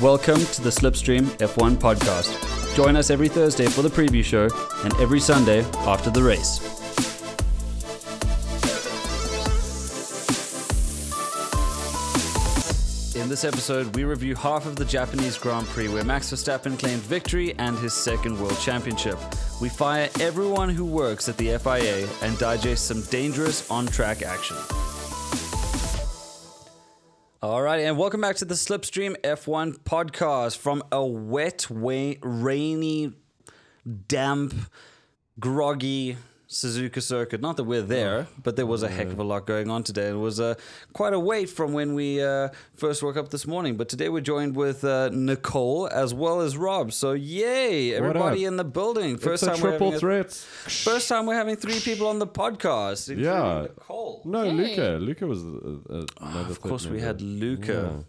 Welcome to the Slipstream F1 podcast. Join us every Thursday for the preview show and every Sunday after the race. In this episode, we review half of the Japanese Grand Prix where Max Verstappen claimed victory and his second world championship. We fire everyone who works at the FIA and digest some dangerous on track action. All right, and welcome back to the Slipstream F1 podcast from a wet, rainy, damp, groggy Suzuka circuit. Not that we're there, but there was a heck of a lot going on today. It was uh, quite a wait from when we uh, first woke up this morning. But today we're joined with uh, Nicole as well as Rob. So yay, everybody in the building. First it's a time we're triple having a- threat. First time we're having three people on the podcast. including Yeah. Nicole. No, Yay. Luca. Luca was uh, uh, another. Of course, we had Luca.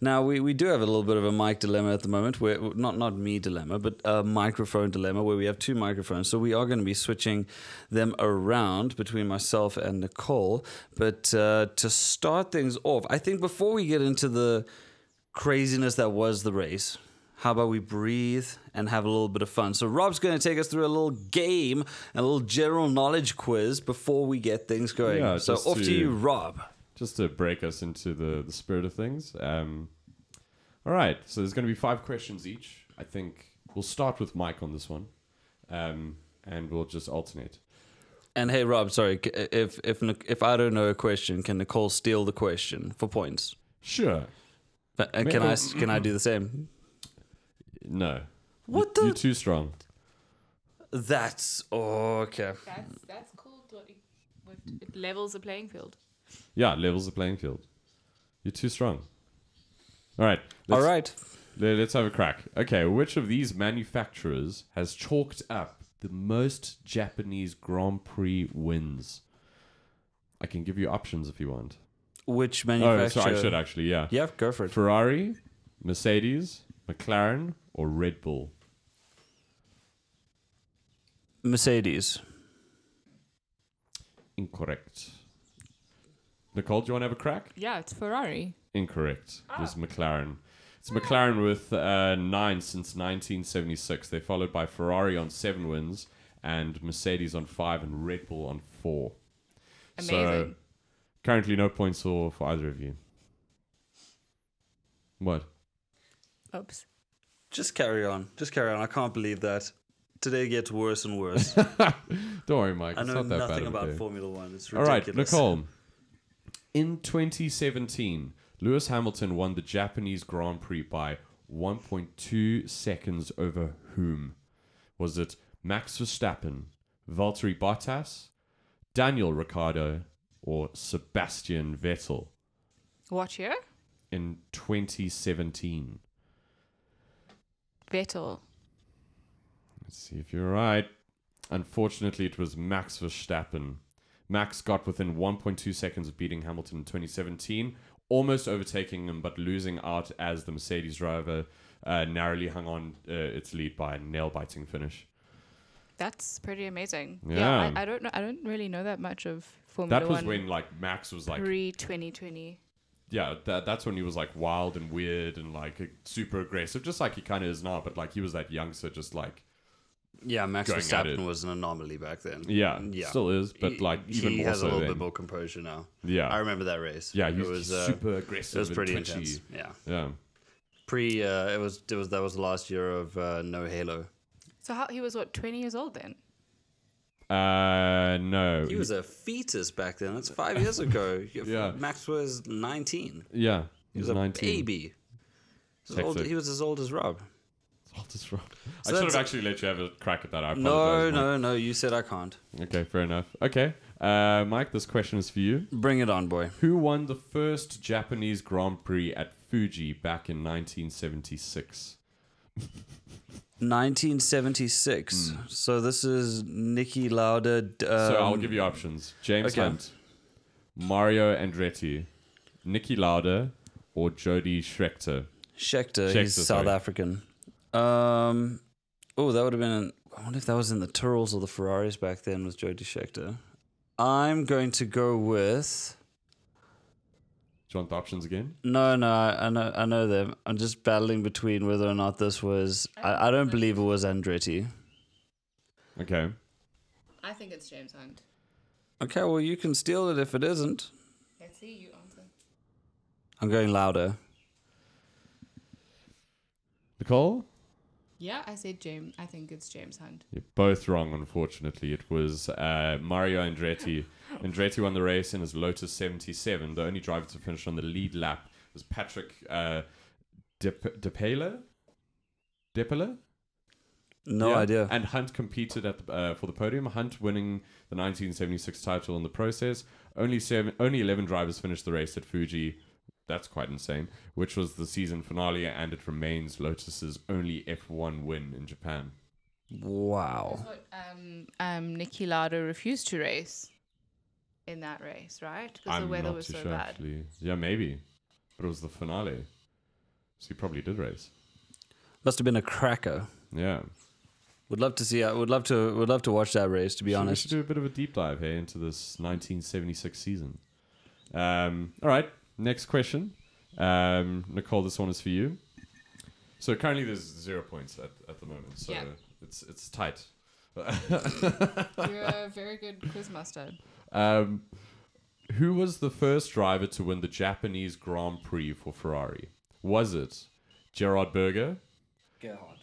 Now we, we do have a little bit of a mic dilemma at the moment. Where not not me dilemma, but a microphone dilemma where we have two microphones. So we are going to be switching them around between myself and Nicole. But uh, to start things off, I think before we get into the craziness that was the race. How about we breathe and have a little bit of fun? So, Rob's going to take us through a little game, a little general knowledge quiz before we get things going. Yeah, so, off to to- you, Rob. Just to break us into the, the spirit of things. Um, all right, so there's going to be five questions each. I think we'll start with Mike on this one, um, and we'll just alternate. And hey, Rob, sorry, if if if I don't know a question, can Nicole steal the question for points? Sure. But, uh, can I s- can I do the same? No. What You- the? You're too strong. That's oh, okay. That's that's cool. Dotty. With- It levels the playing field. Yeah, levels the playing field. You're too strong. All right. All right. Let's have a crack. Okay, which of these manufacturers has chalked up the most Japanese Grand Prix wins? I can give you options if you want. Which manufacturer? Oh, manufacturer? so I should actually, yeah. Yeah, go for it. Ferrari, Mercedes, McLaren, or Red Bull? Mercedes. Incorrect. Nicole, do you want to have a crack? Yeah, it's Ferrari. Incorrect. It was McLaren. It's McLaren with uh, nine since 1976. They're followed by Ferrari on seven wins, and Mercedes on five, and Red Bull on four. Amazing. So currently no points for, for either of you. What? Oops. Just carry on. Just carry on. I can't believe that. Today gets worse and worse. Don't worry, Mike. I It's know not that nothing bad of a about. Formula One. It's All right, ridiculous. Nicole. In 2017, Lewis Hamilton won the Japanese Grand Prix by 1.2 seconds over whom? Was it Max Verstappen, Valtteri Bottas, Daniel Ricciardo, or Sebastian Vettel What year? in 2017? Vettel. Let's see if you're right. Unfortunately, it was Max Verstappen. Max got within 1.2 seconds of beating Hamilton in 2017, almost overtaking him, but losing out as the Mercedes driver uh, narrowly hung on uh, its lead by a nail-biting finish. That's pretty amazing. Yeah. I, I don't know. I don't really know that much of Formula That was One when like Max was like, pre 2020. yeah, that, that's when he was like wild and weird and like super aggressive, just like he kind of is now. But like he was that youngster, just like Yeah, Max Going at Verstappen was an anomaly back then. yeah, Yeah. still is, but He- like even he more has so a little then. bit more composure now. yeah, I remember that race. yeah, it he's was uh, super aggressive. it was pretty twitchy. intense. Yeah, Yeah. pre uh, it was it was that was the last year of uh, no Halo. So how, he was what 20 years old then? Uh, no. He was a fetus back then. That's five years ago. Yeah. Max was nineteen. yeah. He was a 19. baby. He was, old, he was as old as Rob. As rock. So I should have actually let you have a crack at that. I No, apologize. no, no. You said I can't. Okay, fair enough. Okay, uh, Mike, this question is for you. Bring it on, boy. Who won the first Japanese Grand Prix at Fuji back in 1976? 1976. So this is Niki Lauda. d- Um, so I'll give you options: James okay. Hunt, Mario Andretti, Niki Lauda, or Jody Scheckter. Scheckter. Scheckter, he's South sorry. African. Um, oh, that would have been. I wonder if that was in the Tyrrells or the Ferraris back then. Was Jody Scheckter? I'm going to go with Do you want the options again? No, no, I, I know, I know them. I'm just battling between whether or not this was. I, I don't believe it was Andretti. Okay. I think it's James Hunt. Okay, well you can steal it if it isn't. Let's see you answer. I'm going louder. Nicole? Yeah, I said James. I think it's James Hunt. You're both wrong, unfortunately. It was uh, Mario Andretti. Andretti won the race in his Lotus 77. The only driver to finish on the lead lap was Patrick uh, Dep- Depela? Depela? No Yeah. idea. And Hunt competed at the, uh, for the podium. Hunt winning the 1976 title in the process. Only seven, only 11 drivers finished the race at Fuji. That's quite insane. Which was the season finale, and it remains Lotus's only F1 win in Japan. Wow. But, um, um, Niki Lauda refused to race in that race, right? Because the I'm weather not was too so sure, bad. actually. Yeah, maybe, but it was the finale, so he probably did race. Must have been a cracker. Yeah, Would love to see. I would love to. Would love to watch that race. To be So honest. we should do a bit of a deep dive here into this 1976 season. Um, all right, next question, um, Nicole. This one is for you. So currently, there's zero points at, at the moment. So Yeah. it's it's tight. You're a very good quizmaster. Um, who was the first driver to win the Japanese Grand Prix for Ferrari? Was it Gerard Berger? Gerhard.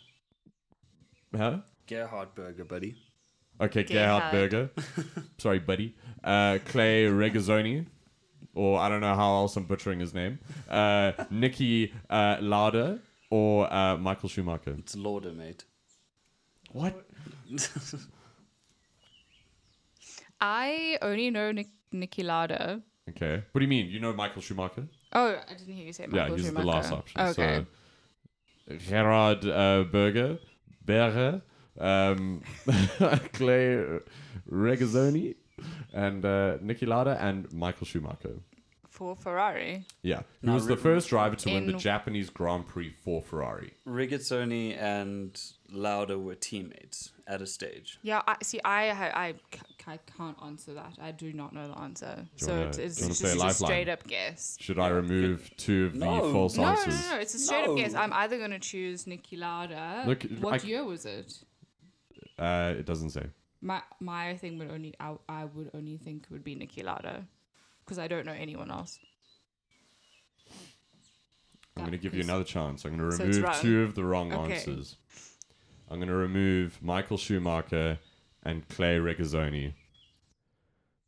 Huh? Gerhard Berger, buddy. Okay, Gerhard Gerhard. Berger. Sorry, buddy. Uh, Clay Regazzoni, or I don't know how else I'm butchering his name. Uh, Niki uh, Lauda, or uh, Michael Schumacher. It's Lauder, mate. What? I only know Nick, Niki Lauda. Okay. What do you mean? You know Michael Schumacher? Oh, I didn't hear you say Michael yeah, he's Schumacher. the last option. Okay. So, Gerard uh, Berger, Berger, um, Clay Regazzoni, and uh, Niki Lauda, and Michael Schumacher. For Ferrari. Yeah. He Now, was the first driver to win the in- Japanese Grand Prix for Ferrari. Regazzoni and Lauda were teammates at a stage. Yeah, I see. I, ha- I, c- I can't answer that. I do not know the answer. you So wanna- it's, do it's you wanna just play a a lifeline? straight up guess. Should I remove two of the No. false No, no, no, answers? no. It's a straight No. up guess. I'm either going to choose Niki Lauda. Look, what I- year was it? Uh, it doesn't say. My my thing would only I, I would only think would be Niki Lauda because I don't know anyone else. I'm going to give you another chance. I'm going to So remove two of the wrong Okay. answers. I'm going to remove Michael Schumacher and Clay Regazzoni.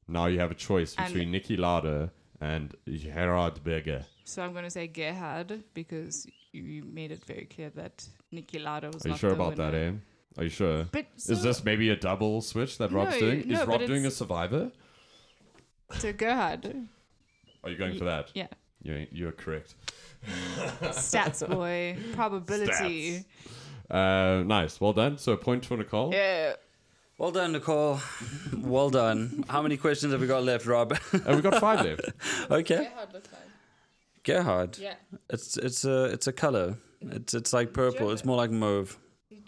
Now you have a choice And- between Niki Lauda and Gerard Berger. So I'm going to say Gerhard because you- made it very clear that Niki Lauda was Are you not sure about that, winner. eh? Are you sure? But Is this maybe a double switch that Rob's No, doing? no, Is but Rob doing a it's- survivor? so Gerhard? Are you going for that? Yeah, You're, you're correct. stats boy, probability. Uh, nice. Well done. So a point for Nicole. Yeah. Well done, Nicole. well done. How many questions have we got left, Rob? And we've got five left. okay. Gerhard looks like. Gerhard. Yeah, It's it's a it's a color. It's it's like purple. It's more like mauve.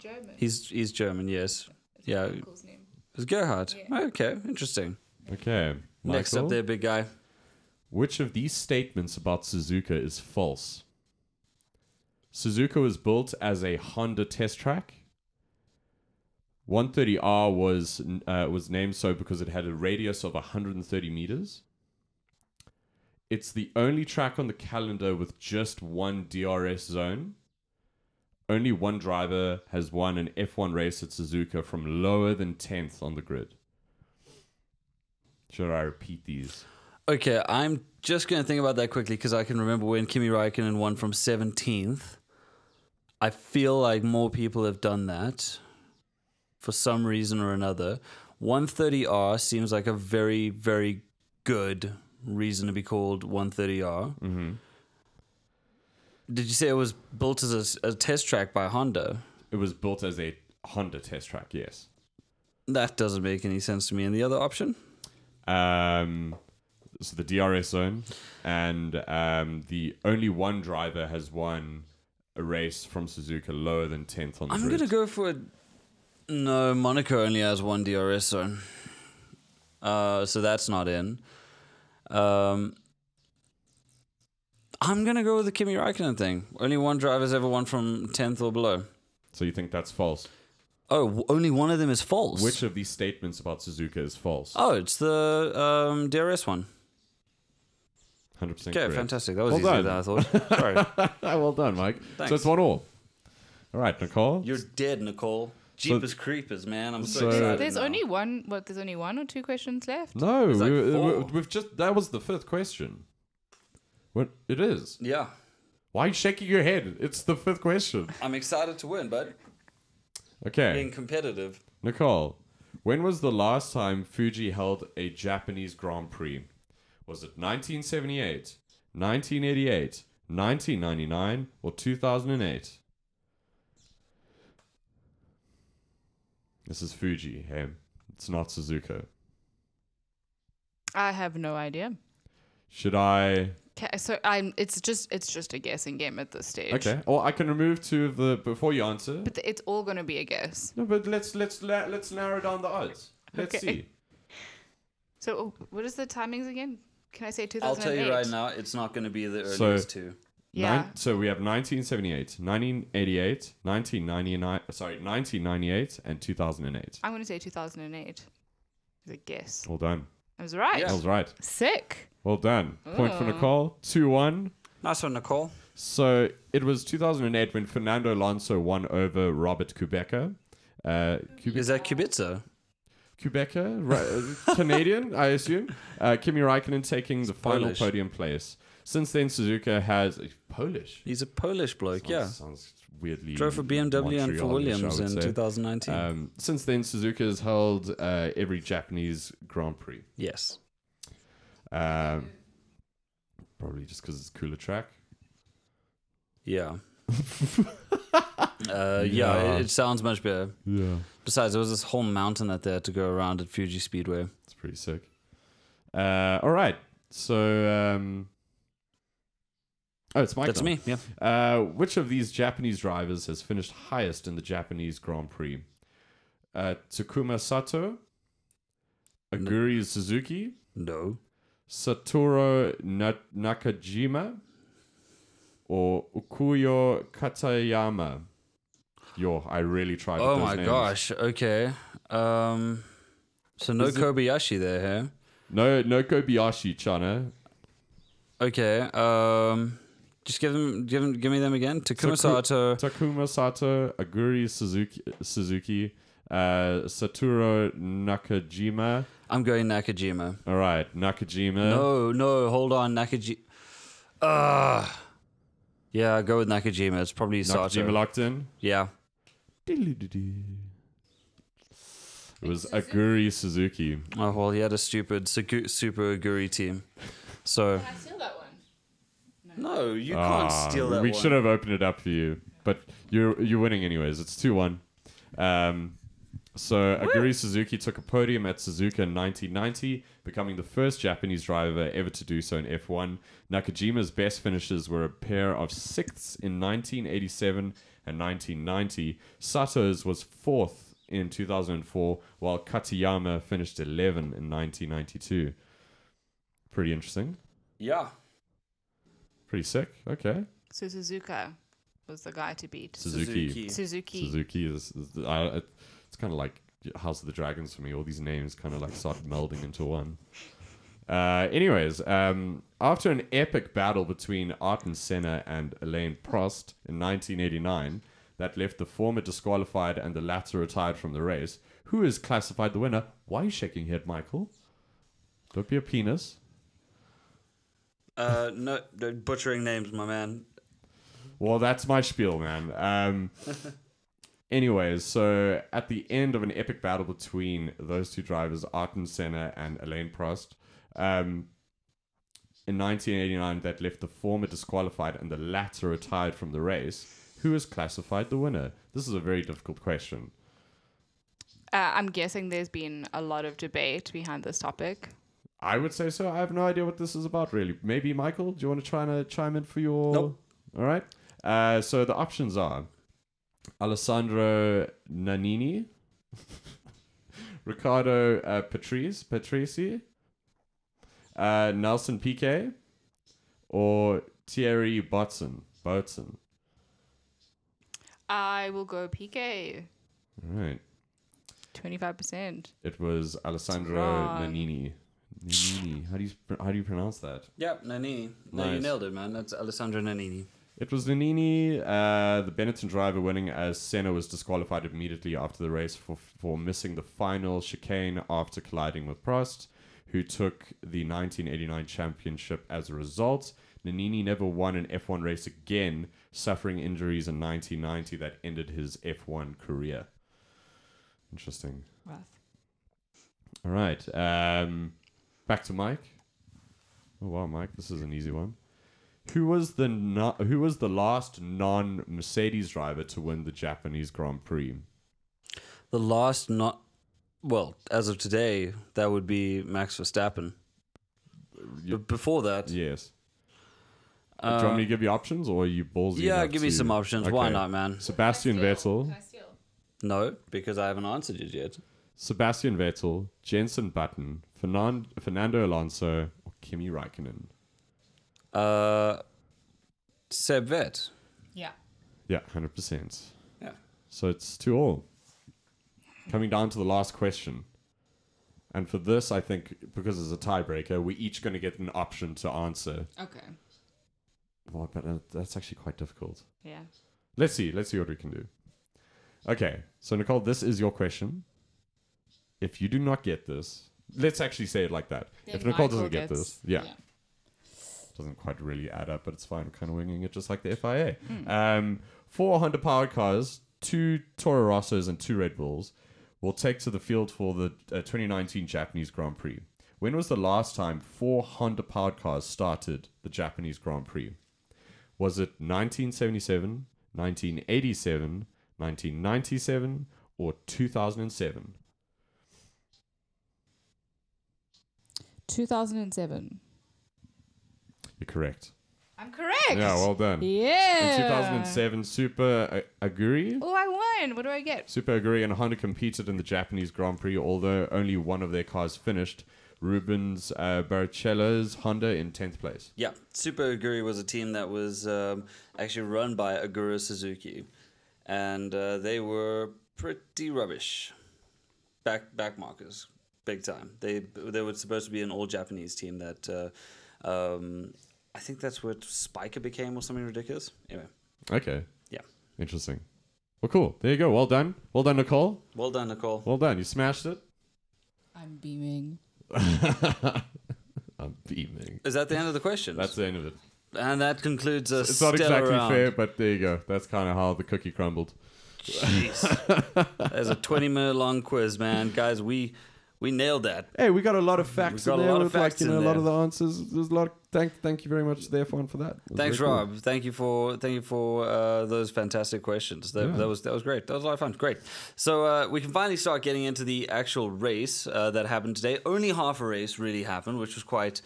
He's German. He's he's German. Yes. Yeah. Uncle's name. It's Gerhard. Yeah. Okay. Interesting. Okay. Next up, there, big guy. Which of these statements about Suzuka is false? Suzuka was built as a Honda test track. 130R was uh, was named so because it had a radius of 130 meters. It's the only track on the calendar with just one DRS zone. Only one driver has won an F1 race at Suzuka from lower than 10th on the grid. Should I repeat these? Okay, I'm just going to think about that quickly because I can remember when Kimi Raikkonen won from 17th. I feel like more people have done that for some reason or another. 130R seems like a very, very good reason to be called 130R. Mm-hmm. Did you say it was built as a, a test track by Honda? It was built as a Honda test track, yes. That doesn't make any sense to me. And the other option? Um, so the DRS zone, and um, the only one driver has won a race from Suzuka lower than 10th on the I'm to go for. No, Monaco only has one DRS zone. Uh, so that's not in. Um, I'm gonna go with the Kimi Raikkonen thing. Only one driver's ever won from tenth or below. So you think that's false? Oh, only one of them is false. Which of these statements about Suzuka is false? Oh, it's the um, DRS one. 100% Okay, fantastic. That was Well easier done. than I thought. Sorry. well done, Mike. So Thanks. it's one all. All right, Nicole. You're dead, Nicole. Jeepers creepers, man. I'm so, So- excited. There's now. only one. What? There's only one or two questions left. no, like we, we, four. we've just that was the fifth question. What it is? Yeah. Why are you shaking your head? It's the fifth question. I'm excited to win, but Okay, being competitive. Nicole. When was the last time Fuji held a Japanese Grand Prix? Was it 1978, 1988, 1999, or 2008? This is Fuji, hey. It's not Suzuka. I have no idea. Should I? Okay, so I'm. It's just. It's just a guessing game at this stage. Okay. Or I can remove two of the before you answer. But th- it's all gonna be a guess. No, but let's let's la- let's narrow down the odds. Let's Okay. see. So oh, what is the timings again? Can I say I'll 2008? tell you right now, it's not going to be the So- earliest two. Yeah. Nine, so we have 1978, 1988, 1999, uh, sorry, 1998, and 2008. I'm gonna say 2008. It's a guess. Well done. I was right. Yeah. That was right. Sick. Well done. Point for. Nicole. 2 1. Nice one, Nicole. So it was 2008 when Fernando Alonso won over Robert Kubica. Uh, Kubica, Is that Kubica? Kubica right, uh, Canadian, I assume. Uh, Kimi Raikkonen taking the final Polish. podium place. Since then, Suzuka has a Polish. He's a Polish bloke, yeah. Sounds, sounds weirdly. Drove for BMW and for Williams in say. 2019. Um, since then, Suzuka has held uh, every Japanese Grand Prix. yes. Um, probably just because it's a cooler track. Yeah. uh, yeah, Yeah. It, it sounds much better. Yeah, Besides, there was this whole mountain that they had to go around at Fuji Speedway. it's pretty sick. Uh, all right, so um, oh, it's my That's me, yeah. Uh, which of these Japanese drivers has finished highest in the Japanese Grand Prix? Uh, Takuma Sato, Aguri Suzuki, No. Satoru Na- Nakajima, or Ukyo Katayama. Yo, I really tried. Oh my names. gosh. Okay. Um, so no Is it- Kobayashi there, huh? No, no Kobayashi, Chana. Okay. Um, just give them, give them, give me them again. Takuma Saku- Sato. Takuma Sato, Aguri Suzuki, Suzuki, uh, Satoru Nakajima. I'm going Nakajima. All right, Nakajima. No, no, hold on, Nakajima. Uh, yeah, go with Nakajima. It's probably Sato. Nakajima locked in. yeah. It was Aguri Suzuki. Oh well, he had a stupid super Aguri team. So I steal that one? No, you Ah, can't steal that we one. should have opened it up for you, but you're you're winning anyways. It's two one. Um, so Aguri Suzuki took a podium at Suzuka in 1990, becoming the first Japanese driver ever to do so in F1. Nakajima's best finishes were a pair of sixths in 1987 and 1990. Sato's was fourth in 2004, while Katayama finished 11 in 1992. Pretty interesting. Yeah. Pretty sick. Okay. So Suzuka was the guy to beat. Suzuki. Suzuki. Suzuki is, is the, I, it- it's kind of like House of the Dragons for me. All these names kind of like start melding into one. Uh, anyways, um, after an epic battle between Ayrton Senna and Elaine Prost in 1989, that left the former disqualified and the latter retired from the race, who is classified the winner? Why are you shaking your head, Michael? Don't be a penis. Uh, no, no, butchering names, my man. Well, that's my spiel, man. Um, anyways, so at the end of an epic battle between those two drivers, Ayrton Senna and Elaine Prost, um, in 1989, that left the former disqualified and the latter retired from the race. Who is classified the winner? This is a very difficult question. Uh, I'm guessing there's been a lot of debate behind this topic. I would say so. I have no idea what this is about, really. Maybe Michael, do you want to try and uh, chime in for your? Nope. All right. Uh, so the options are Alessandro Nannini, Ricardo uh, Patrice Patrici, uh, Nelson Piquet, or Thierry Botzen. Botzen. I will go Piquet. All right. 25%. It was Alessandro wrong. Nannini. Nannini. How do you how do you pronounce that? Yep, Nannini. No, you nailed it, man. That's Alessandro Nannini. It was Nannini, uh, the Benetton driver, winning as Senna was disqualified immediately after the race for for missing the final chicane after colliding with Prost, who took the 1989 championship as a result. Nannini never won an F1 race again, suffering injuries in 1990 that ended his F1 career. Interesting. Rough. All right. Um, back to Mike. Oh wow, Mike, this is an easy one. Who was the no- who was the last non-Mercedes driver to win the Japanese Grand Prix? The last not, well, as of today, that would be Max Verstappen. You- But before that, yes. uh, Do you want me to give you options, or are you ballsy? yeah, enough give me some options. Why not, man? Sebastian Vettel, No, because I haven't answered it yet. Sebastian Vettel, Jenson Button, Fernan- Fernando Alonso, or Kimi Raikkonen. Uh, Seb Vet. Yeah. Yeah, hundred percent. Yeah. So it's two all. Coming down to the last question. And for this, I think because it's a tiebreaker, we're each going to get an option to answer. Okay. Well, but uh, that's actually quite difficult. Yeah. Let's see. Let's see what we can do. Okay. So, Nicole, this is your question. If you do not get this, let's actually say it like that. if Nicole doesn't get this, yeah, doesn't quite really add up, but it's fine. We're kind of winging it just like the FIA. Um, four Honda powered cars, two Toro Rossos, and two Red Bulls will take to the field for the uh, 2019 Japanese Grand Prix. When was the last time four Honda powered cars started the Japanese Grand Prix? Was it 1977, 1987, 1997, or 2007? 2007. You're correct. I'm correct. Yeah, well done. Yeah. In 2007, Super Aguri. Oh, I won. What do I get? Super Aguri and Honda competed in the Japanese Grand Prix, although only one of their cars finished. Rubens uh, Barrichello's Honda in 10th place. Yeah, Super Aguri was a team that was um, actually run by Aguri Suzuki, and uh, they were pretty rubbish. Back back markers, big time. They they were supposed to be an all Japanese team that. Uh, um, I think that's what Spyker became or something ridiculous. Anyway, Okay. Yeah. Interesting. Well, cool. There you go. Well done. Well done, Nicole. well done, Nicole. Well done. You smashed it. I'm beaming. I'm beaming. Is that the end of the question? That's the end of it. and that concludes us. It's not exactly round. fair, but there you go. That's kind of how the cookie crumbled. Jeez, there's a 20 minute long quiz, man. Guys, we we nailed that. Hey, we got a lot of facts got in a there. lot of with, like, facts you know, a lot of the answers. There's a lot. Of, thank, thank you very much to the F1 for that. Thanks, cool. Rob. Thank you for thank you for uh, those fantastic questions. That, Yeah. that was that was great. That was a lot of fun. Great. So uh, we can finally start getting into the actual race uh, that happened today. Only half a race really happened, which was quite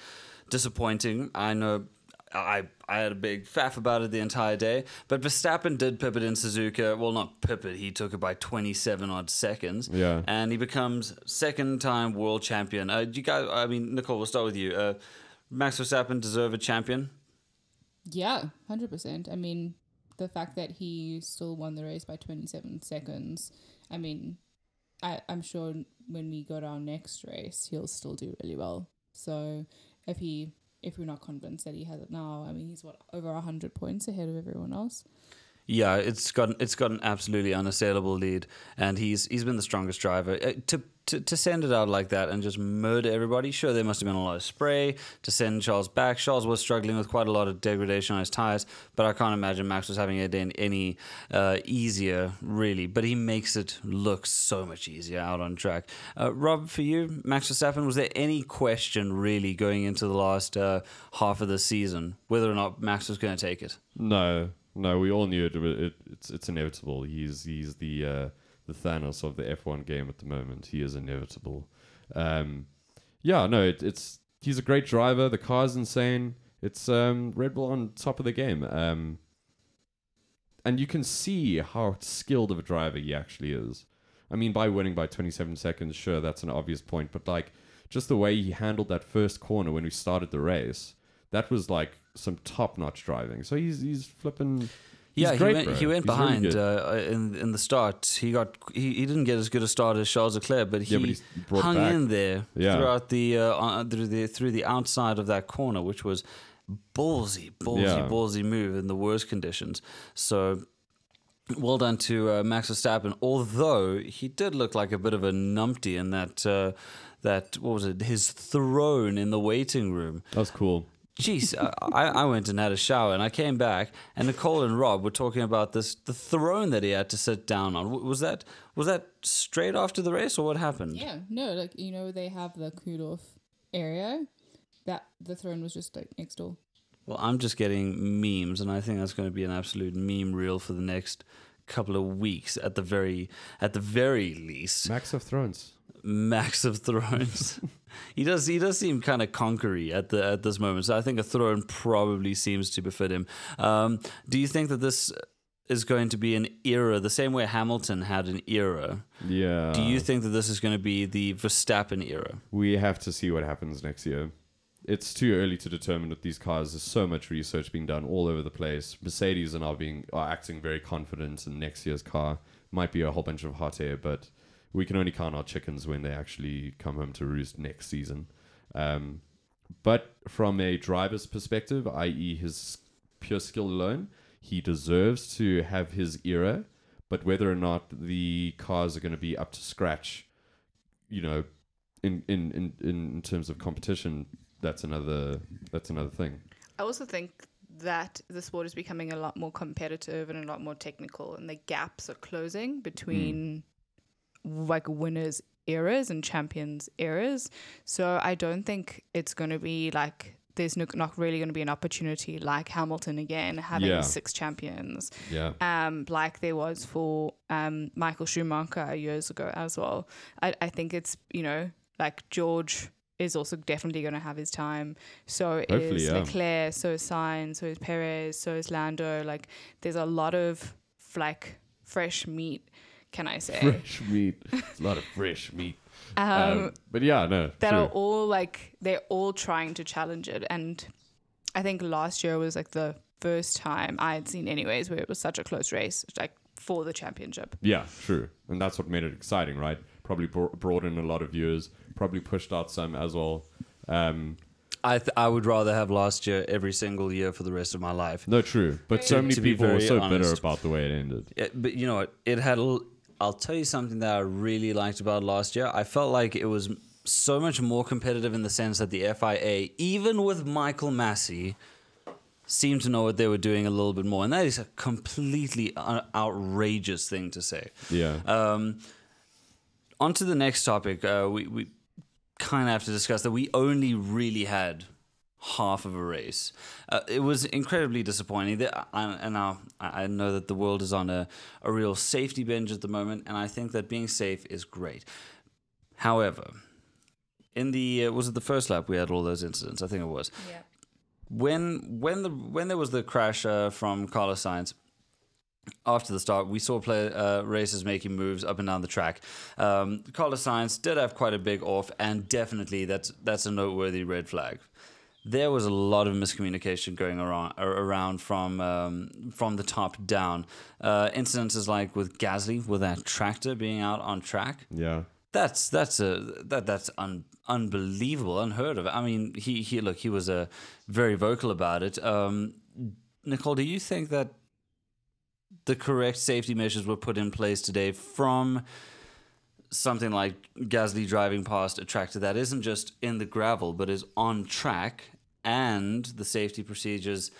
disappointing. I know. I I had a big faff about it the entire day, but Verstappen did pip it in Suzuka. Well, not pip it. He took it by 27 odd seconds. Yeah. And he becomes second time world champion. Uh, you guys, I mean, Nicole, we'll start with you. Uh, Max Verstappen deserve a champion. Yeah, 100%. I mean, the fact that he still won the race by 27 seconds, I mean, I, I'm sure when we go to our next race, he'll still do really well. So if he, if we're not convinced that he has it now, I mean, he's what, over 100 points ahead of everyone else? Yeah, it's got it's got an absolutely unassailable lead, and he's he's been the strongest driver. Uh, to, to to send it out like that and just murder everybody. Sure, there must have been a lot of spray to send Charles back. Charles was struggling with quite a lot of degradation on his tires, but I can't imagine Max was having it in any uh, easier, really. But he makes it look so much easier out on track. Uh, Rob, for you, Max Verstappen, was there any question really going into the last uh, half of the season whether or not Max was going to take it? No, no, we all knew it. it it's it's inevitable. He's he's the uh, the Thanos of the F1 game at the moment. He is inevitable. Um, yeah, no, it, it's he's a great driver. The car's insane. It's um, Red Bull on top of the game. Um, and you can see how skilled of a driver he actually is. I mean, by winning by 27 seconds, sure, that's an obvious point, but like just the way he handled that first corner when we started the race, that was like some top notch driving. So he's he's flipping. he's Yeah, he went, he went He's really behind uh, in in the start. He got he, he didn't get as good a start as Charles Leclerc, but he yeah, but hung back. in there Yeah. throughout the uh, uh, through the through the outside of that corner, which was ballsy, ballsy, Yeah. ballsy move in the worst conditions. So. Well done to uh, Max Verstappen. Although he did look like a bit of a numpty in that uh, that what was it? His throne in the waiting room. That was cool. Jeez, I, I went and had a shower and I came back and Nicole and Rob were talking about this the throne that he had to sit down on. Was that was that straight after the race or what happened? Yeah, no, like you know they have the kudos area. That the throne was just like next door. Well, I'm just getting memes and I think that's going to be an absolute meme reel for the next couple of weeks at the very at the very least. Max of Thrones. Max of Thrones. he does he does seem kind of conquery at the at this moment. So I think a throne probably seems to befit him. Um, do you think that this is going to be an era the same way Hamilton had an era? Yeah. do you think that this is going to be the Verstappen era? We have to see what happens next year. It's too early to determine with these cars. There's so much research being done all over the place. Mercedes are now being are acting very confident in next year's car. Might be a whole bunch of hot air, but we can only count our chickens when they actually come home to roost next season. Um, but from a driver's perspective, i.e., his pure skill alone, he deserves to have his era. But whether or not the cars are going to be up to scratch, you know, in, in, in, in terms of competition, that's another that's another thing. I also think that the sport is becoming a lot more competitive and a lot more technical, and the gaps are closing between like winners' eras and champions' eras. So I don't think it's going to be like there's no, not really going to be an opportunity like Hamilton again having Yeah. six champions, Yeah. um, like there was for um, Michael Schumacher years ago as well. I, I think it's you know like George is also definitely going to have his time. So Hopefully, is yeah. Leclerc, so is Sainz, so is Perez, so is Lando. Like there's a lot of like fresh meat. Can I say? Fresh meat. It's a lot of fresh meat. Um, Um, but yeah, no. that true. are all like they're all trying to challenge it and i think last year was like the first time i had seen anyways where it was such a close race like for the championship Yeah, true. And that's what made it exciting, right? Probably bro- brought in a lot of viewers, probably pushed out some as well. Um, I th- I would rather have last year every single year for the rest of my life. no, true. But so many people were very so bitter about the way it ended. It, but you know what? It had. A, l- I'll tell you something that I really liked about last year. I felt like it was so much more competitive in the sense that the FIA, even with Michael Masi, seemed to know what they were doing a little bit more, and that is a completely uh, outrageous thing to say. Yeah. Um, on to the next topic. Uh, we we kind of have to discuss that we only really had half of a race. Uh, it was incredibly disappointing. That I, and now I I know that the world is on a, a real safety binge at the moment, and I think that being safe is great. However, in the uh, was it the first lap we had all those incidents? I think it was yeah when when the when there was the crash uh, from Carlos Sainz after the start, we saw play, uh, racers making moves up and down the track. Um, Carlos Sainz did have quite a big off, and definitely that's that's a noteworthy red flag. There was a lot of miscommunication going around around from um, from the top down. Uh, incidences like with Gasly with that tractor being out on track. yeah. That's that's a that that's un, unbelievable, unheard of. I mean, he he look, he was uh, very vocal about it. Um, Nicole, do you think that the correct safety measures were put in place today from something like Gasly driving past a tractor that isn't just in the gravel but is on track, and the safety procedures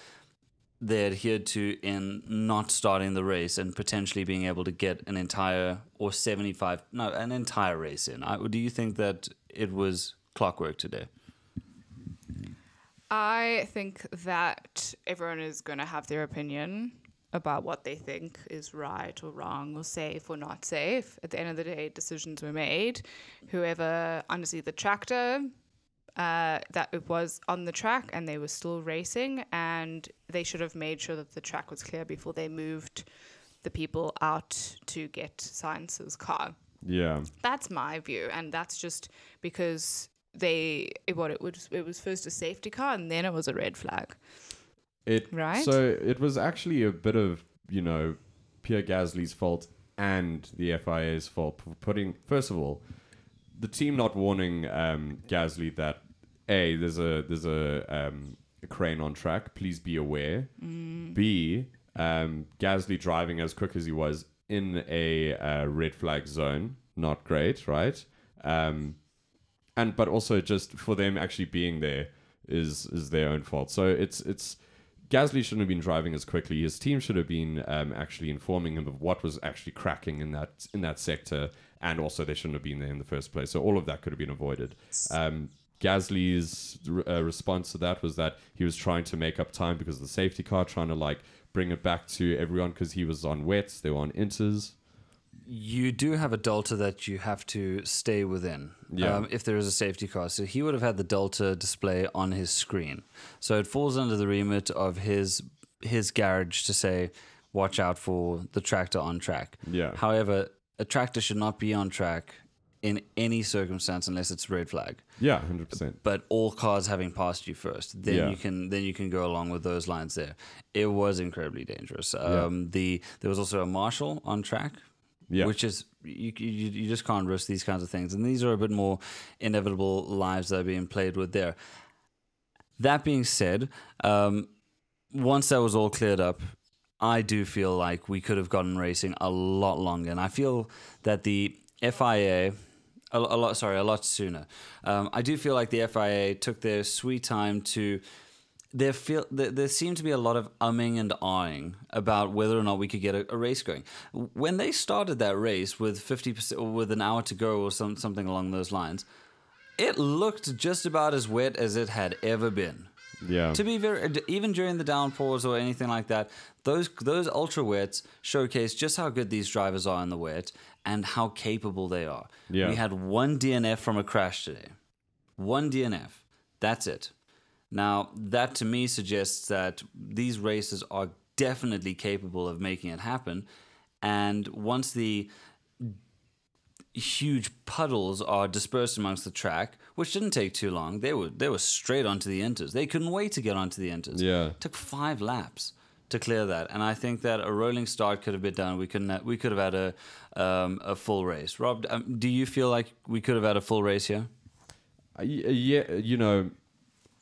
they adhered to in not starting the race and potentially being able to get an entire or 75 no an entire race in. I, do you think that it was clockwork today? I think that everyone is going to have their opinion about what they think is right or wrong or safe or not safe. At the end of the day decisions were made. Whoever undersea the tractor uh, that it was on the track and they were still racing and they should have made sure that the track was clear before they moved the people out to get Sainz's car. Yeah. That's my view, and that's just because they it, what it was it was first a safety car and then it was a red flag. It Right. So it was actually a bit of you know Pierre Gasly's fault and the FIA's fault for putting. First of all, the team not warning um, Gasly that a there's a there's a, um, a crane on track. Please be aware. B um, Gasly driving as quick as he was in a uh, red flag zone. Not great, right? Um, and but also just for them actually being there is is their own fault. So it's it's Gasly shouldn't have been driving as quickly. His team should have been um, actually informing him of what was actually cracking in that in that sector, and also they shouldn't have been there in the first place. So all of that could have been avoided. Um, Gasly's uh, response to that was that he was trying to make up time because of the safety car, trying to like bring it back to everyone because he was on wets, they were on inters. You do have a delta that you have to stay within. Yeah. Um, if there is a safety car, so he would have had the delta display on his screen. So it falls under the remit of his his garage to say, watch out for the tractor on track. Yeah. However, a tractor should not be on track in any circumstance unless it's red flag. Yeah, hundred percent. But all cars having passed you first, then Yeah. you can then you can go along with those lines there. It was incredibly dangerous. Um, The there was also a marshal on track, Yeah. which is you, you you just can't risk these kinds of things, and these are a bit more inevitable lives that are being played with there. That being said, um, once that was all cleared up, I do feel like we could have gotten racing a lot longer, and I feel that the FIA. A, a lot, sorry, a lot sooner. Um, I do feel like the FIA took their sweet time to there feel there, there seemed to be a lot of umming and ahhing about whether or not we could get a, a race going. When they started that race with fifty percent with an hour to go or some, something along those lines, it looked just about as wet as it had ever been. Yeah. To be very, even during the downpours or anything like that, those those ultra wets showcase just how good these drivers are in the wet and how capable they are. Yeah. We had one DNF from a crash today. One DNF. That's it. Now, that to me suggests that these races are definitely capable of making it happen. And once the huge puddles are dispersed amongst the track, which didn't take too long, they were they were straight onto the inters. They couldn't wait to get onto the inters. Yeah. It took five laps to clear that, and I think that a rolling start could have been done. We couldn't. Have, we could have had a um, a full race. Rob, um, do you feel like we could have had a full race here? Uh, uh, yeah, you know,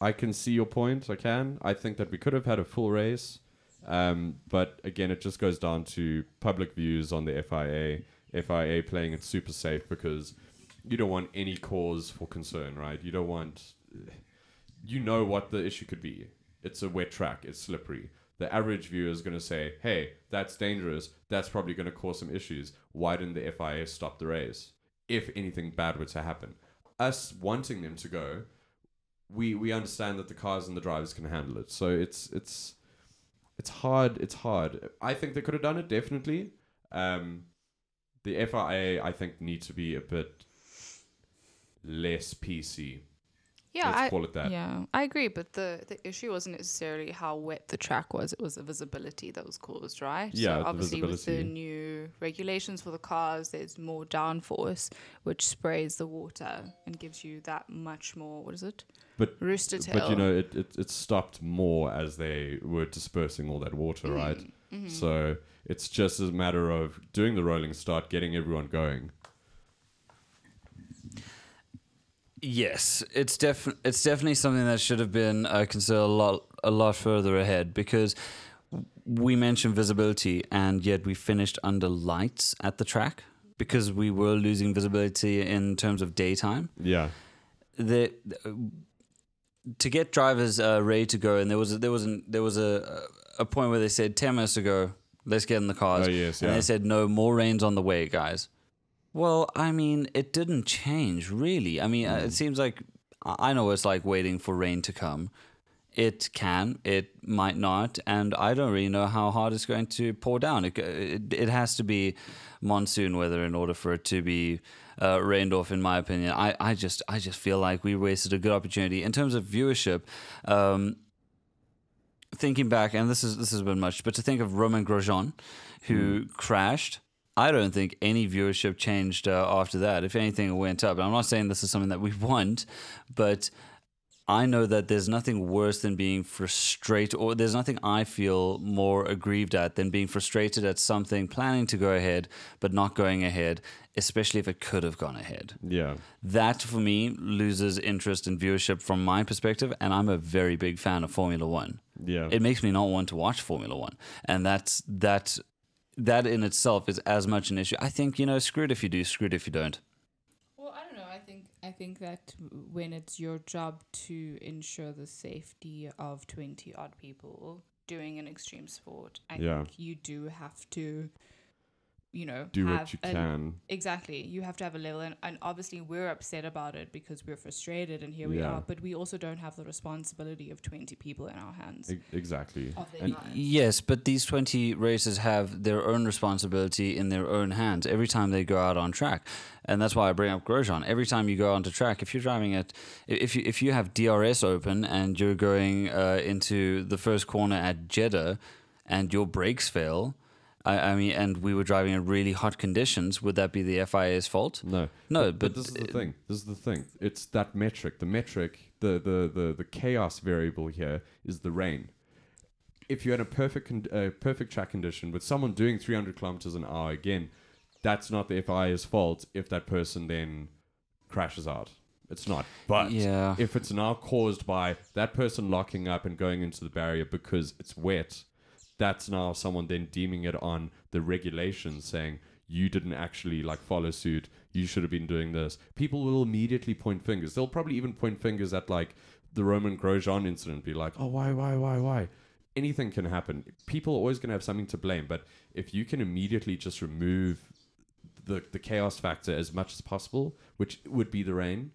I can see your point. I can. I think that we could have had a full race, um, but again, it just goes down to public views on the FIA. FIA playing it super safe because you don't want any cause for concern, right? You don't want. You know what the issue could be. It's a wet track. It's slippery. The average viewer is going to say, "Hey, that's dangerous. That's probably going to cause some issues. Why didn't the FIA stop the race? If anything bad were to happen." us wanting them to go, we we understand that the cars and the drivers can handle it. So it's it's it's hard. It's hard. I think they could have done it definitely. Um, the FIA I think need to be a bit less PC. Yeah, Let's I, call it that. Yeah, I agree. But the, the issue wasn't necessarily how wet the track was; it was the visibility that was caused, right? Yeah, So the obviously, with the new regulations for the cars, there's more downforce, which sprays the water and gives you that much more. What is it? But Rooster tail. but you know it, it it stopped more as they were dispersing all that water, Mm, right? Mm-hmm. So it's just a matter of doing the rolling start, getting everyone going. Yes, it's def- it's definitely something that should have been uh, considered a lot a lot further ahead because we mentioned visibility and yet we finished under lights at the track because we were losing visibility in terms of daytime. Yeah. The to get drivers uh, ready to go and there was a, there was an, there was a a point where they said 10 minutes ago let's get in the cars Oh, yes, and yeah. they said no more rains on the way guys well, I mean, it didn't change really. I mean, Mm. it seems like I I know it's like waiting for rain to come. It can, it might not, and I don't really know how hard it's going to pour down. It it, it has to be monsoon weather in order for it to be uh, rained off. In my opinion, I, I just I just feel like we wasted a good opportunity in terms of viewership. Um, thinking back, and this is this has been much, but to think of Romain Grosjean, who crashed. I don't think any viewership changed uh, after that. If anything, it went up. And I'm not saying this is something that we want, but I know that there's nothing worse than being frustrated, or there's nothing I feel more aggrieved at than being frustrated at something, planning to go ahead, but not going ahead, especially if it could have gone ahead. Yeah. That for me loses interest and viewership from my perspective, and I'm a very big fan of Formula One. Yeah. It makes me not want to watch Formula One, and that's that. That in itself is as much an issue. I think you know, screw it if you do, screw it if you don't. Well, I don't know. I think that when it's your job to ensure the safety of twenty odd people doing an extreme sport, I Yeah. think you do have to, you know, Do have what you a- can. Exactly. You have to have a level, and, and obviously we're upset about it because we're frustrated, and here we Yeah. are. But we also don't have the responsibility of twenty people in our hands. E- exactly. And- Yes, but these 20 races have their own responsibility in their own hands every time they go out on track. And that's why I bring up Grosjean. Every time you go onto track, if you're driving at, if you, if you have DRS open and you're going uh, into the first corner at Jeddah and your brakes fail, I, I mean, and we were driving in really hot conditions, would that be the FIA's fault? No. No, but, but, this is the uh, thing. This is the thing. It's that metric. The metric, the the the, the chaos variable here is the rain. If you had a perfect con- uh, perfect track condition with someone doing 300 kilometers an hour again, that's not the FIA's fault. If that person then crashes out, it's not. But Yeah. if it's now caused by that person locking up and going into the barrier because it's wet, that's now someone then deeming it on the regulations saying you didn't actually like follow suit. You should have been doing this. People will immediately point fingers. They'll probably even point fingers at like the Romain Grosjean incident. Be like, oh, why, why, why, why? Anything can happen. People are always going to have something to blame. But if you can immediately just remove the the chaos factor as much as possible, which would be the rain,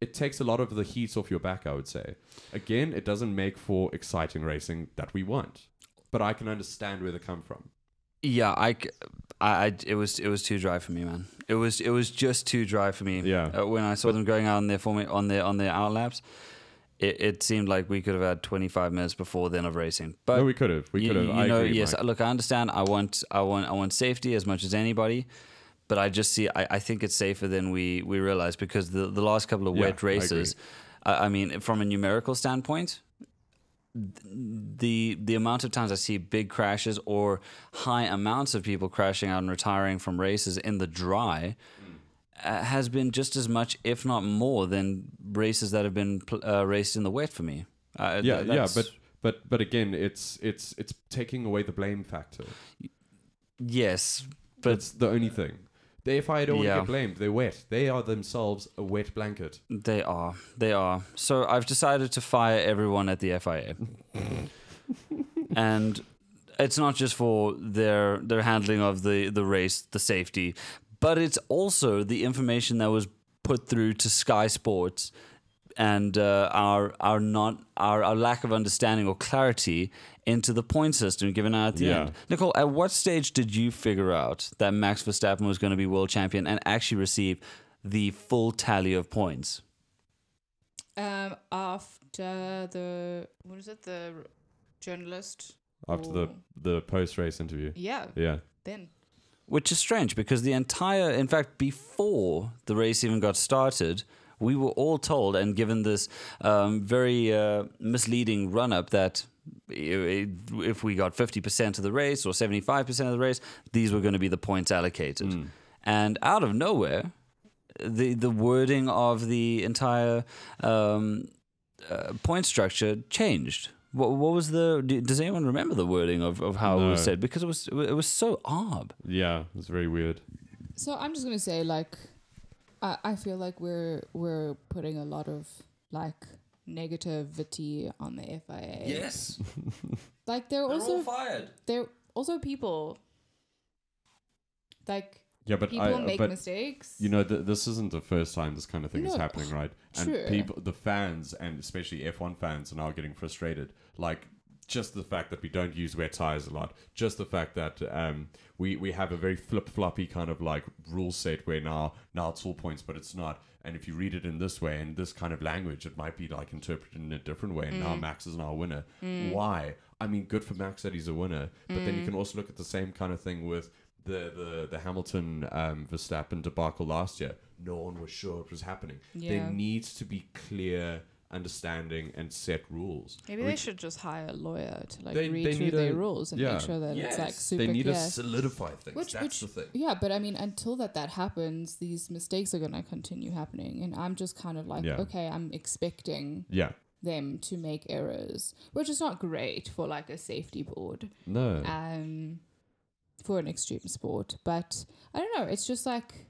it takes a lot of the heat off your back, I would say. Again, it doesn't make for exciting racing that we want. But I can understand where they come from. Yeah, I, I- I- it was it was too dry for me, man. It was it was just too dry for me. Yeah. Uh, when I saw them going out on their form on their on their out laps, it, it seemed like we could have had 25 minutes before then of racing. But no, we could have. We could have. you I know, agree, yes. Mike. Look, I understand. I want I want I want safety as much as anybody. But I just see. I, I think it's safer than we, we realize because the, the last couple of wet races, I, I mean, from a numerical standpoint, the the amount of times I see big crashes or high amounts of people crashing out and retiring from races in the dry uh, has been just as much, if not more, than races that have been uh, raced in the wet for me. Uh, yeah, th- yeah, but but but again, it's it's it's taking away the blame factor. yes, but That's the only thing. The FIA don't to Yeah. get blamed. They're wet. They are themselves a wet blanket. they are, they are. So I've decided to fire everyone at the FIA, and it's not just for their their handling of the the race, the safety, but it's also the information that was put through to Sky Sports and uh, our our not our, our lack of understanding or clarity into the point system given out at the Yeah. end. Nicole, at what stage did you figure out that Max Verstappen was going to be world champion and actually receive the full tally of points? Um, after the what is it? The journalist. After the or- the post race interview. yeah. Yeah. Then Which is strange because the entire, in fact, before the race even got started, we were all told and given this um, very uh, misleading run up that i- i- if we got 50% of the race or 75% of the race, these were going to be the points allocated. And out of nowhere, the, the wording of the entire um, uh, point structure changed. What, what was the? Does anyone remember the wording of, of how it was said? Because it was it was so odd. Yeah, it's very weird. So I'm just gonna say, like, I I feel like we're we're putting a lot of like negativity on the FIA. Yes, Like they're they're also all fired. they're also people. Like Yeah, but people I uh, make but mistakes. you know th- this isn't the first time this kind of thing is happening, right? And true. people, the fans, and especially F1 fans, are now getting frustrated. Like just the fact that we don't use wet tires a lot, just the fact that um, we we have a very flip floppy kind of like rule set where now now it's all points, but it's not. And if you read it in this way in this kind of language, it might be like interpreted in a different way. And now Max is now a winner. Why? I mean, good for Max that he's a winner, but then you can also look at the same kind of thing with the the the Hamilton um, Verstappen debacle last year. No one was sure it was happening. Yeah. There needs to be clear understanding and set rules. Maybe they should just hire hire a lawyer to like They- read they through need their a- rules and yeah. make sure that it's like Yes. super They need clear. to solidify things. Which- That's which- the thing. Yeah, but I mean, until that that happens, these mistakes are going to continue happening, and I'm just kind of like, Yeah. okay, I'm expecting Yeah. them to make errors, which is not great for like a safety board, No. um, for an extreme sport. But I don't know. It's just like.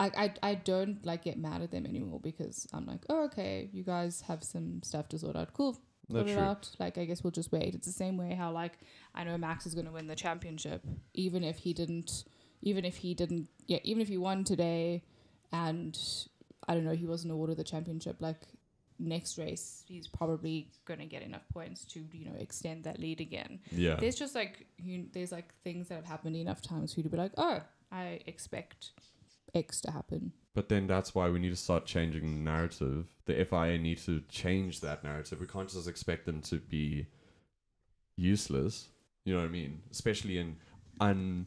I, I, I don't like get mad at them anymore because I'm like, oh okay, you guys have some stuff to sort out. Cool, sort it true. out. Like I guess we'll just wait. It's the same way how like I know Max is going to win the championship, even if he didn't, even if he didn't, yeah, even if he won today, and I don't know, he wasn't awarded the championship. Like next race, he's probably going to get enough points to you know extend that lead again. Yeah. There's just like you, there's like things that have happened enough times for you to be like, oh, I expect X to happen. But then that's why we need to start changing the narrative. The FIA need to change that narrative. We can't just expect them to be useless. You know what I mean? Especially in un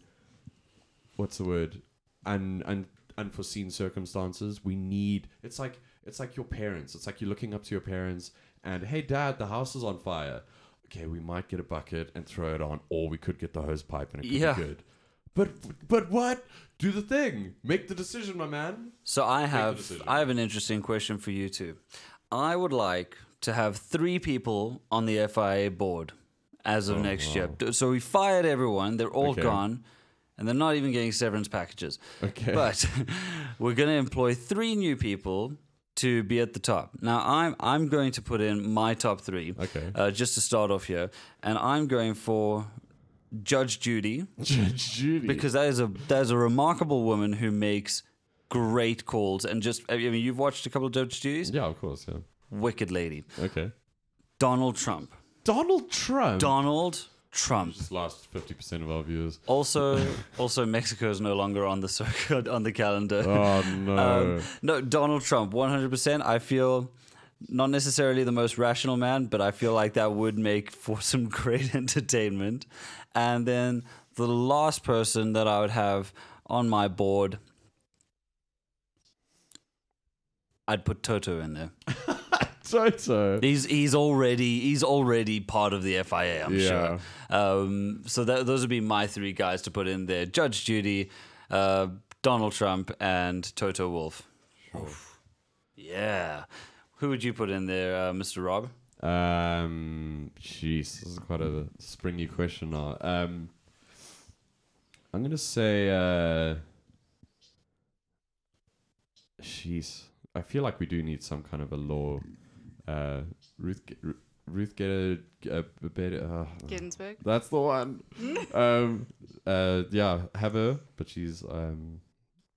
what's the word? Un, un unforeseen circumstances. We need it's like it's like your parents. It's like you're looking up to your parents and hey dad, the house is on fire. Okay, we might get a bucket and throw it on, or we could get the hose pipe and it could Yeah. be good. But but what? Do the thing. Make the decision, my man. So I have. I have an interesting question for you two. I would like to have three people on the FIA board as of Oh, next year. So we fired everyone; they're all Okay. gone, and they're not even getting severance packages. Okay. But we're going to employ three new people to be at the top. Now I'm I'm going to put in my top three okay. uh, just to start off here, and I'm going for Judge Judy Judge Judy. because that is a that is a remarkable woman who makes great calls and just I mean you've watched a couple of Judge Judy's yeah, of course, yeah. wicked lady Okay. Donald Trump Donald Trump. Donald Trump Just lost fifty percent of our viewers. also also Mexico is no longer on the circuit on the calendar Oh no. Um, no Donald Trump 100% I feel not necessarily the most rational man but I feel like that would make for some great entertainment and then the last person that I would have on my board I'd put Toto in there. Toto. He's he's already he's already part of the FIA, I'm Yeah. sure. Um, so that, those would be my three guys to put in there: Judge Judy, uh, Donald Trump, and Toto Wolff. Oof. Yeah. Who would you put in there, uh, Mr. Rob? Um, jeez, this is quite a springy question now. Um, I'm gonna say, uh, jeez, I feel like we do need some kind of a law. Uh, Ruth, G- Ruth get a, a, a better. Uh, Ginsburg. that's the one. um, uh, yeah, have her, but she's um,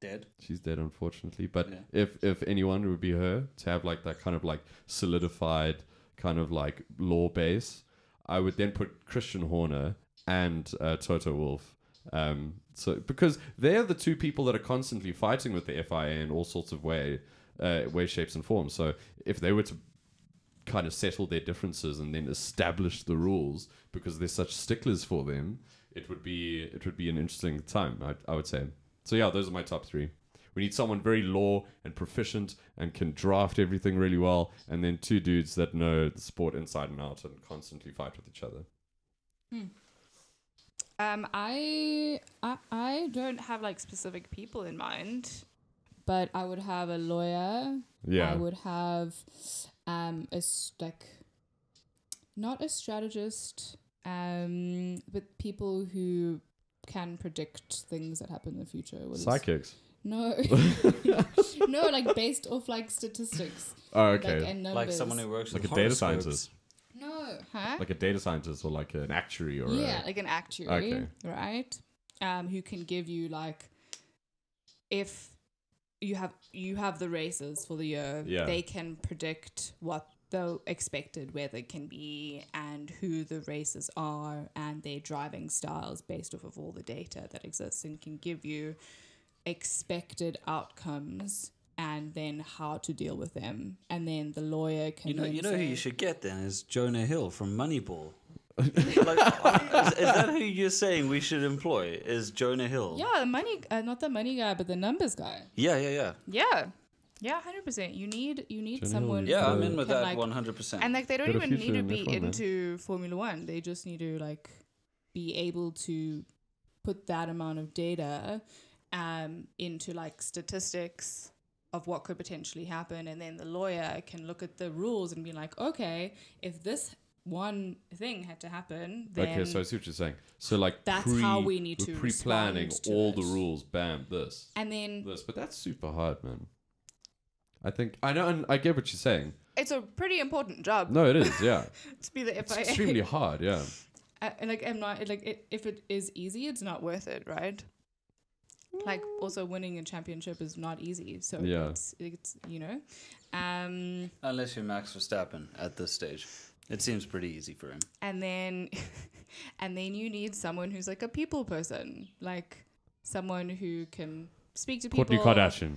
Dead. she's dead unfortunately. But Yeah. if if anyone it would be her to have like that kind of like solidified kind of like law base. I would then put Christian Horner and uh, Toto Wolff. Um, so because they're the two people that are constantly fighting with the FIA in all sorts of way, uh, way shapes and forms. So if they were to kind of settle their differences and then establish the rules because they're such sticklers for them, it would be it would be an interesting time. I, I would say. So yeah, those are my top three. We need someone very law and proficient and can draft everything really well, and then two dudes that know the sport inside and out and constantly fight with each other. Um, I, I I don't have like specific people in mind. but I would have a lawyer. Yeah. I would have um a like not a strategist, um, but people who can predict things that happen in the future. What is- Psychics. No, no, like based off like statistics, Oh, like okay. and numbers. Like someone who works Like with a data horoscopes. scientist. No, Huh? like a data scientist or like an actuary or yeah, a, like an actuary, Okay. right? um, who can give you like if you have you have the races for the year Yeah. they can predict what the expected weather can be and who the races are and their driving styles based off of all the data that exists and can give you expected outcomes and then how to deal with them and then the lawyer can You know, you know who you should get then is Jonah Hill from Moneyball. like, is, is that who you're saying we should employ? Is Jonah Hill? yeah the money uh, not the money guy but the numbers guy Yeah, yeah, yeah. Yeah. Yeah, hundred percent. You need you need Jenny someone. Yeah, I'm in with that like- 100%. And like they don't Got even need to in be F1, man. into Formula One. They just need to like be able to put that amount of data um, into like statistics of what could potentially happen, and then the lawyer can look at the rules and be like, okay, if this one thing had to happen, then okay, so I see what you're saying. So like That's pre, how we need to pre-planning to all it. the rules. Bam, this, and then this. But that's super hard, man. I think I know, and I get what you're saying. it's a pretty important job No, it is. Yeah, to be the FIA. it's extremely hard. Yeah. I, like I'm not like it, if it is easy, it's not worth it, right? Like also winning a championship is not easy, so Yeah. it's it's you know, um, Unless you're Max Verstappen at this stage. It seems pretty easy for him. and then and then you need someone who's like a people person, like someone who can speak to people. Kourtney Kardashian.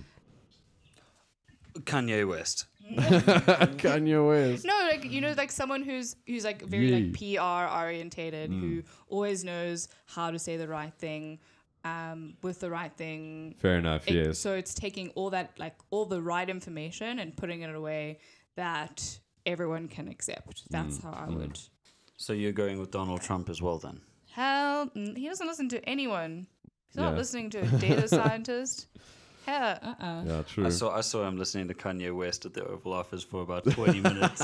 Kanye West. Kanye West. No, like you know, like someone who's who's like very like PR orientated, Mm. who always knows how to say the right thing, um, with the right thing Fair enough. It- yes. So it's taking all that, like all the right information and putting it in a way that everyone can accept. That's Mm, how I would. So you're going with Donald Trump as well then? Hell, mm, he doesn't listen to anyone. He's not listening to a data scientist. Hell, Uh uh yeah. True. I saw I saw him listening to Kanye West at the Oval Office for about 20 minutes,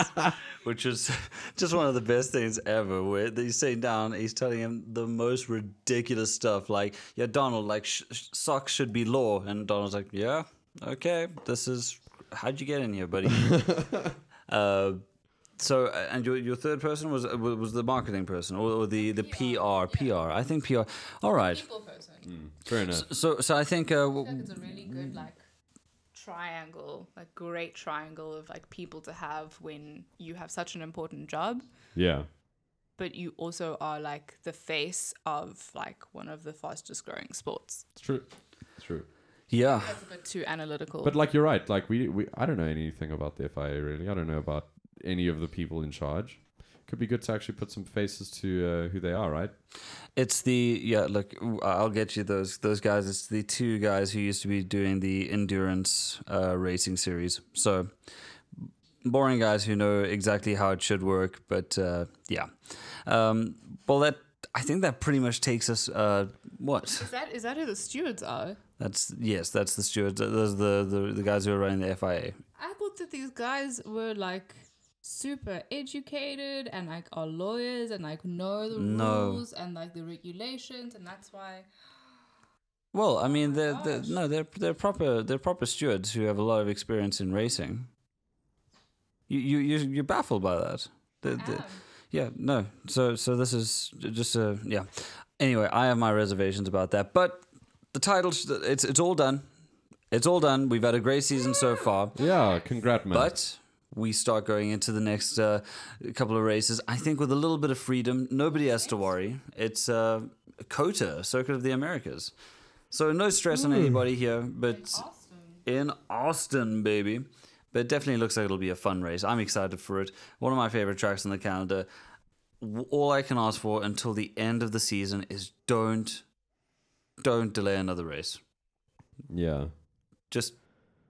which was just one of the best things ever. Where he's sitting down, he's telling him the most ridiculous stuff, like, "Yeah, Donald, like sh- sh- socks should be law," and Donald's like, "Yeah, okay, this is how'd you get in here, buddy?" uh, so, uh, and your your third person was uh, was the marketing person or, or the the PR PR. I think PR. All right. People person. Fair enough. So so I think uh, w- it's a really good like triangle, like great triangle of like people to have when you have such an important job, Yeah. but you also are like the face of like one of the fastest growing sports. It's true. It's true. yeah. That's a bit too analytical. But like you're right. Like we we I don't know anything about the FIA really. I don't know about any of the people in charge. Could be good to actually put some faces to uh, who they are, right? It's the yeah. Look, I'll get you those those guys. It's the two guys who used to be doing the endurance uh, racing series. So boring guys who know exactly how it should work. But uh, yeah, um, well, that I think that pretty much takes us. Uh, what? is that is that who the stewards are? That's yes. That's the stewards. Those are the, the the guys who are running the FIA. I thought that these guys were like super educated and like are lawyers and like know the No. rules and like the regulations and that's why Well, I mean, oh they're, they're no, they're they're proper they're proper stewards who have a lot of experience in racing. You you you you're baffled by that. The- the- yeah, no. So so this is just a yeah. Anyway, I have my reservations about that, but the title it's it's all done. It's all done. We've had a great season so far, Yeah, congrats, man. but we start going into the next uh, couple of races. I think with a little bit of freedom, nobody has to worry. It's uh, COTA, Circuit of the Americas. So no stress on anybody here, but in Austin, baby. But it definitely looks like it'll be a fun race. I'm excited for it. One of my favorite tracks on the calendar. All I can ask for until the end of the season is don't, don't delay another race. yeah, Just,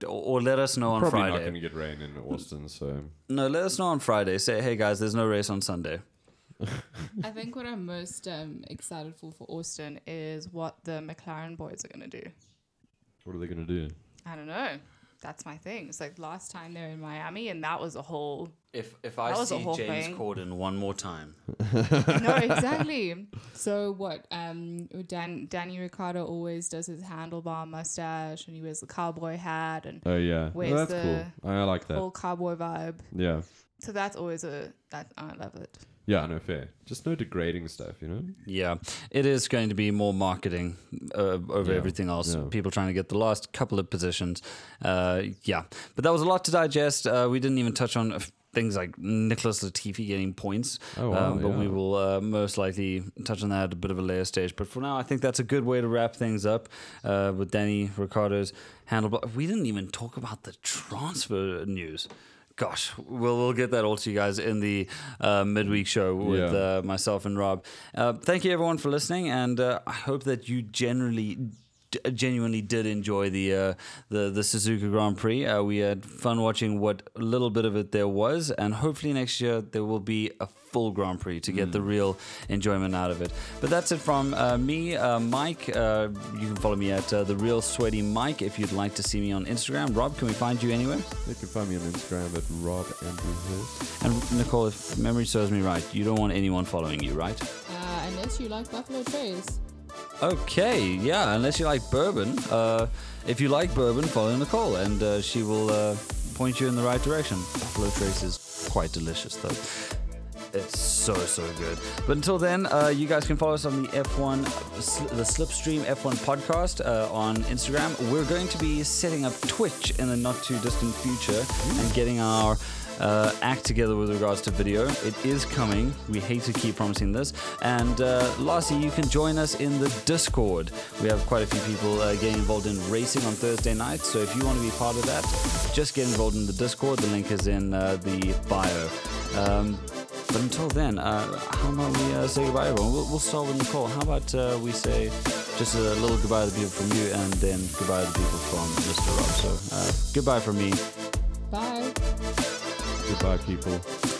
or, or let us know on probably not Friday. going to get rain in Austin. So No, let us know on Friday. Say, hey guys, there's no race on Sunday. I think what I'm most um, excited for for Austin is what the McLaren boys are gonna do. what are they going to do? I don't know. That's my thing. It's like last time they were in Miami, and that was a whole. If if That I was a see whole James thing. Corden one more time, no, exactly. so what um Dan Danny Ricciardo always does his handlebar mustache, and he wears the cowboy hat and Oh yeah, Where's oh, that's the cool. I like that. whole cowboy vibe. Yeah, So that's always a that I love it. yeah, no fair. Just no degrading stuff, you know. yeah, it is going to be more marketing uh, over Yeah, everything else. yeah. People trying to get the last couple of positions. Uh, yeah, but that was a lot to digest. Uh, we didn't even touch on things like Nicholas Latifi getting points. Oh, wow, um, but we will uh, most likely touch on that at a bit of a later stage. But for now, I think that's a good way to wrap things up uh, with Danny Ricciardo's handlebar. We didn't even talk about the transfer news. Gosh, we'll we'll get that all to you guys in the uh, midweek show with Yeah. uh, myself and Rob. Uh, thank you everyone for listening, and uh, I hope that you generally d- genuinely did enjoy the uh, the the Suzuka Grand Prix. Uh, we had fun watching what little bit of it there was, and hopefully next year there will be a full Grand Prix to get the real enjoyment out of it. But that's it from uh, me, uh, Mike. Uh, you can follow me at uh, the Real Sweaty Mike if you'd like to see me on Instagram. Rob, can we find you anywhere? You can find me on Instagram at Rob Andrew Hurst. And Nicole, if memory serves me right, you don't want anyone following you, right? Uh, unless you like Buffalo Trace. Okay, yeah, unless you like bourbon. Uh, if you like bourbon, follow Nicole and uh, she will uh, point you in the right direction. Buffalo Trace is quite delicious, though. It's so, so good. But until then, uh, you guys can follow us on the F1, the Slipstream F1 podcast uh, on Instagram. We're going to be setting up Twitch in the not too distant future and getting our uh, act together with regards to video. It is coming. We hate to keep promising this. And uh, lastly, you can join us in the Discord. We have quite a few people uh, getting involved in racing on Thursday nights. So if you want to be part of that, just get involved in the Discord. The link is in uh, the bio. Um, but until then, uh, how about we uh, say goodbye, everyone? We'll, we'll start with Nicole. How about uh, we say just a little goodbye to the people from you and then goodbye to the people from Mr. Rob. So uh, goodbye from me. Bye. Goodbye, people.